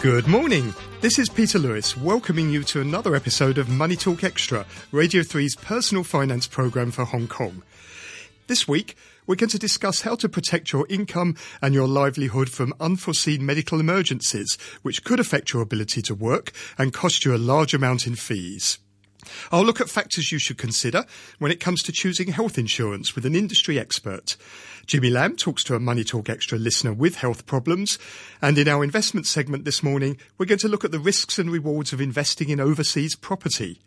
Good morning. This is Peter Lewis welcoming you to another episode of Money Talk Extra, Radio 3's personal finance program for Hong Kong. This week, we're going to discuss how to protect your income and your livelihood from unforeseen medical emergencies, which could affect your ability to work and cost you a large amount in fees. I'll look at factors you should consider when it comes to choosing health insurance with an industry expert. Jimmy Lamb talks to a Money Talk Extra listener with health problems. And in our investment segment this morning, we're going to look at the risks and rewards of investing in overseas property.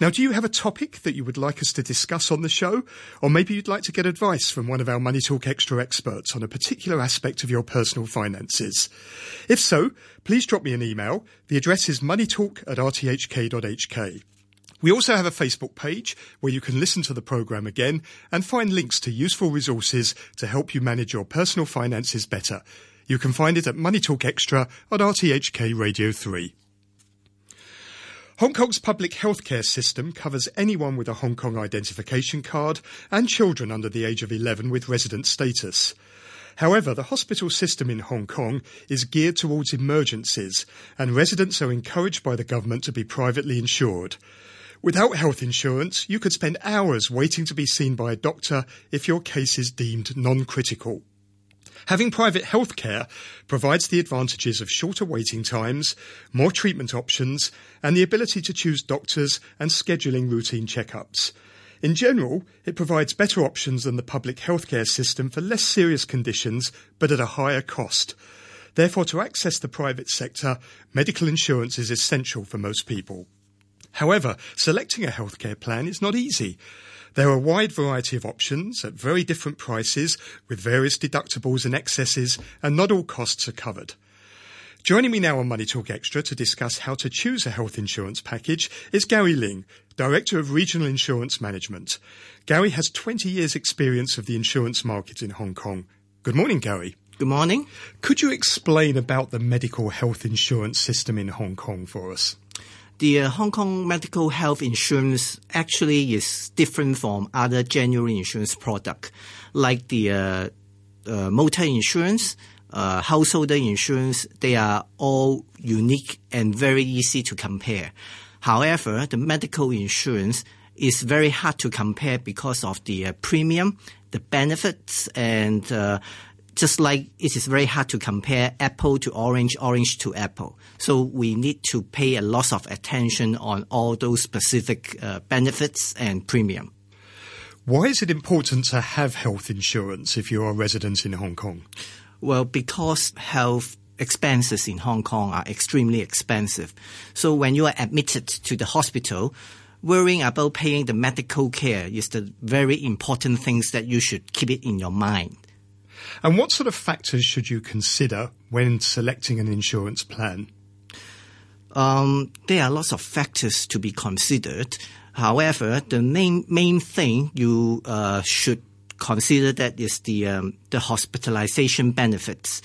Now, do you have a topic that you would like us to discuss on the show? Or maybe you'd like to get advice from one of our Money Talk Extra experts on a particular aspect of your personal finances? If so, please drop me an email. The address is moneytalk at rthk.hk. We also have a Facebook page where you can listen to the programme again and find links to useful resources to help you manage your personal finances better. You can find it at Money Talk Extra on RTHK Radio 3. Hong Kong's public healthcare system covers anyone with a Hong Kong identification card and children under the age of 11 with resident status. However, the hospital system in Hong Kong is geared towards emergencies, and residents are encouraged by the government to be privately insured. Without health insurance, you could spend hours waiting to be seen by a doctor if your case is deemed non critical. Having private health care provides the advantages of shorter waiting times, more treatment options, and the ability to choose doctors and scheduling routine checkups. In general, it provides better options than the public healthcare system for less serious conditions, but at a higher cost. Therefore, to access the private sector, medical insurance is essential for most people. However, selecting a healthcare plan is not easy. There are a wide variety of options at very different prices with various deductibles and excesses, and not all costs are covered. Joining me now on Money Talk Extra to discuss how to choose a health insurance package is Gary Ling, Director of Regional Insurance Management. Gary has 20 years' experience of the insurance market in Hong Kong. Good morning, Gary. Good morning. Could you explain about the medical health insurance system in Hong Kong for us? The uh, Hong Kong medical health insurance actually is different from other general insurance product, like the uh, uh, motor insurance, uh, household insurance. They are all unique and very easy to compare. However, the medical insurance is very hard to compare because of the uh, premium, the benefits, and uh, just like it is very hard to compare apple to orange, orange to apple. So we need to pay a lot of attention on all those specific uh, benefits and premium. Why is it important to have health insurance if you're a resident in Hong Kong? Well, because health expenses in Hong Kong are extremely expensive. So when you are admitted to the hospital, worrying about paying the medical care is the very important things that you should keep it in your mind. And what sort of factors should you consider when selecting an insurance plan? Um, there are lots of factors to be considered. However, the main main thing you uh, should consider that is the um, the hospitalization benefits,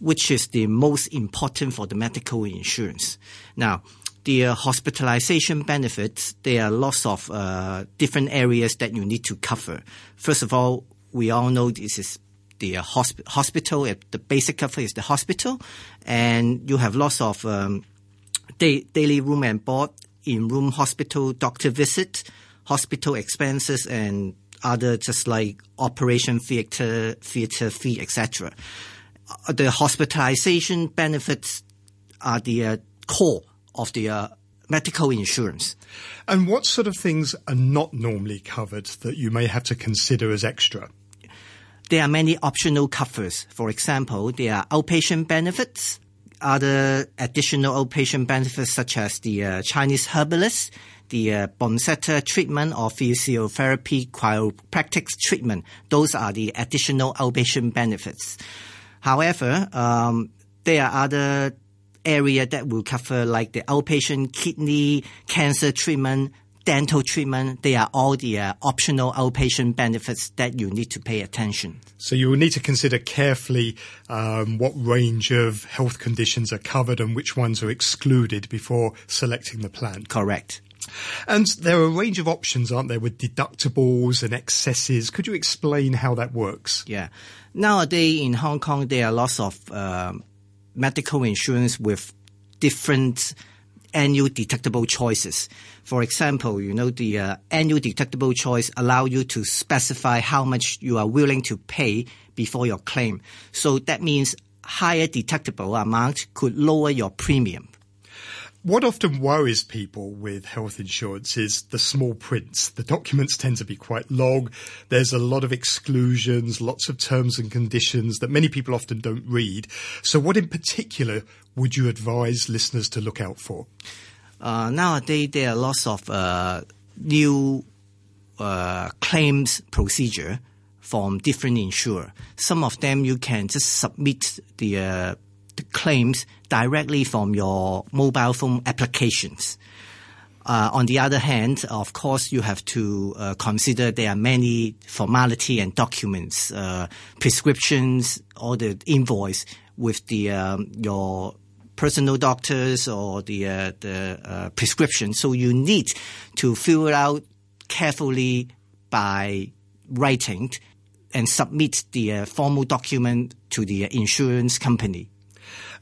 which is the most important for the medical insurance. Now, the uh, hospitalization benefits, there are lots of uh, different areas that you need to cover. First of all, we all know this is the uh, hosp- hospital. The basic cover is the hospital, and you have lots of um, day- daily room and board, in-room hospital doctor visit, hospital expenses, and other just like operation theater, theater fee, etc. Uh, the hospitalization benefits are the uh, core of the uh, medical insurance. And what sort of things are not normally covered that you may have to consider as extra? There are many optional covers. For example, there are outpatient benefits, other additional outpatient benefits such as the uh, Chinese herbalist, the uh, Bonesetter treatment or physiotherapy chiropractic treatment. Those are the additional outpatient benefits. However, um, there are other area that will cover like the outpatient kidney cancer treatment, dental treatment, they are all the uh, optional outpatient benefits that you need to pay attention. So you will need to consider carefully um, what range of health conditions are covered and which ones are excluded before selecting the plan. Correct. And there are a range of options, aren't there, with deductibles and excesses. Could you explain how that works? Yeah. Nowadays in Hong Kong, there are lots of uh, medical insurance with different annual deductible choices. For example, you know, the uh, annual deductible choice allow you to specify how much you are willing to pay before your claim. So that means higher deductible amount could lower your premium. What often worries people with health insurance is the small prints. The documents tend to be quite long. There's a lot of exclusions, lots of terms and conditions that many people often don't read. So, what in particular would you advise listeners to look out for? Uh, nowadays, there are lots of uh, new uh, claims procedure from different insurer. Some of them you can just submit the uh, the claims directly from your mobile phone applications. Uh, on the other hand, of course, you have to uh, consider there are many formality and documents, uh, prescriptions, or the invoice with the um, your personal doctors or the uh, the uh, prescription. So you need to fill it out carefully by writing and submit the uh, formal document to the insurance company.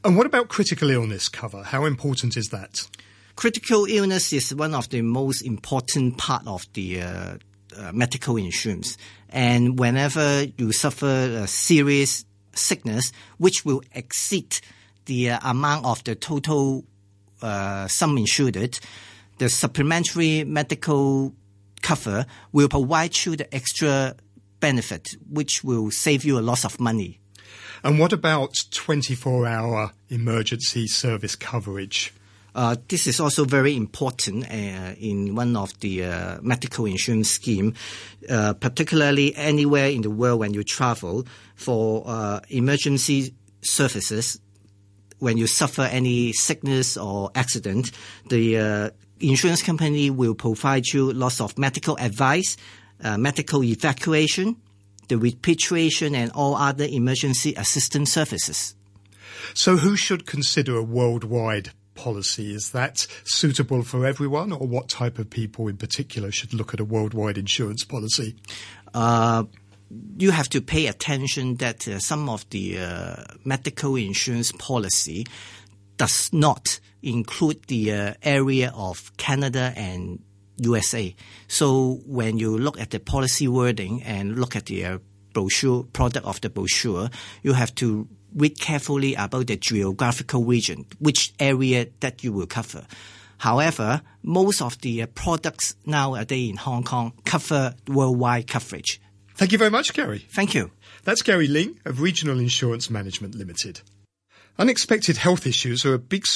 And what about critical illness cover? How important is that? Critical illness is one of the most important part of the uh, uh, medical insurance. And whenever you suffer a serious sickness, which will exceed the uh, amount of the total uh, sum insured, the supplementary medical cover will provide you the extra benefit, which will save you a lot of money. And what about 24 hour emergency service coverage? Uh, this is also very important uh, in one of the uh, medical insurance scheme, uh, particularly anywhere in the world when you travel for uh, emergency services. When you suffer any sickness or accident, the uh, insurance company will provide you lots of medical advice, medical evacuation, the repatriation and all other emergency assistance services. So, who should consider a worldwide policy? Is that suitable for everyone, or what type of people in particular should look at a worldwide insurance policy? Uh, you have to pay attention that uh, some of the uh, medical insurance policy does not include the uh, area of Canada and USA. So when you look at the policy wording and look at the uh, brochure, product of the brochure, you have to read carefully about the geographical region, which area that you will cover. However, most of the uh, products nowadays in Hong Kong cover worldwide coverage. Thank you very much, Gary. Thank you. That's Gary Ling of Regional Insurance Management Limited. Unexpected health issues are a big source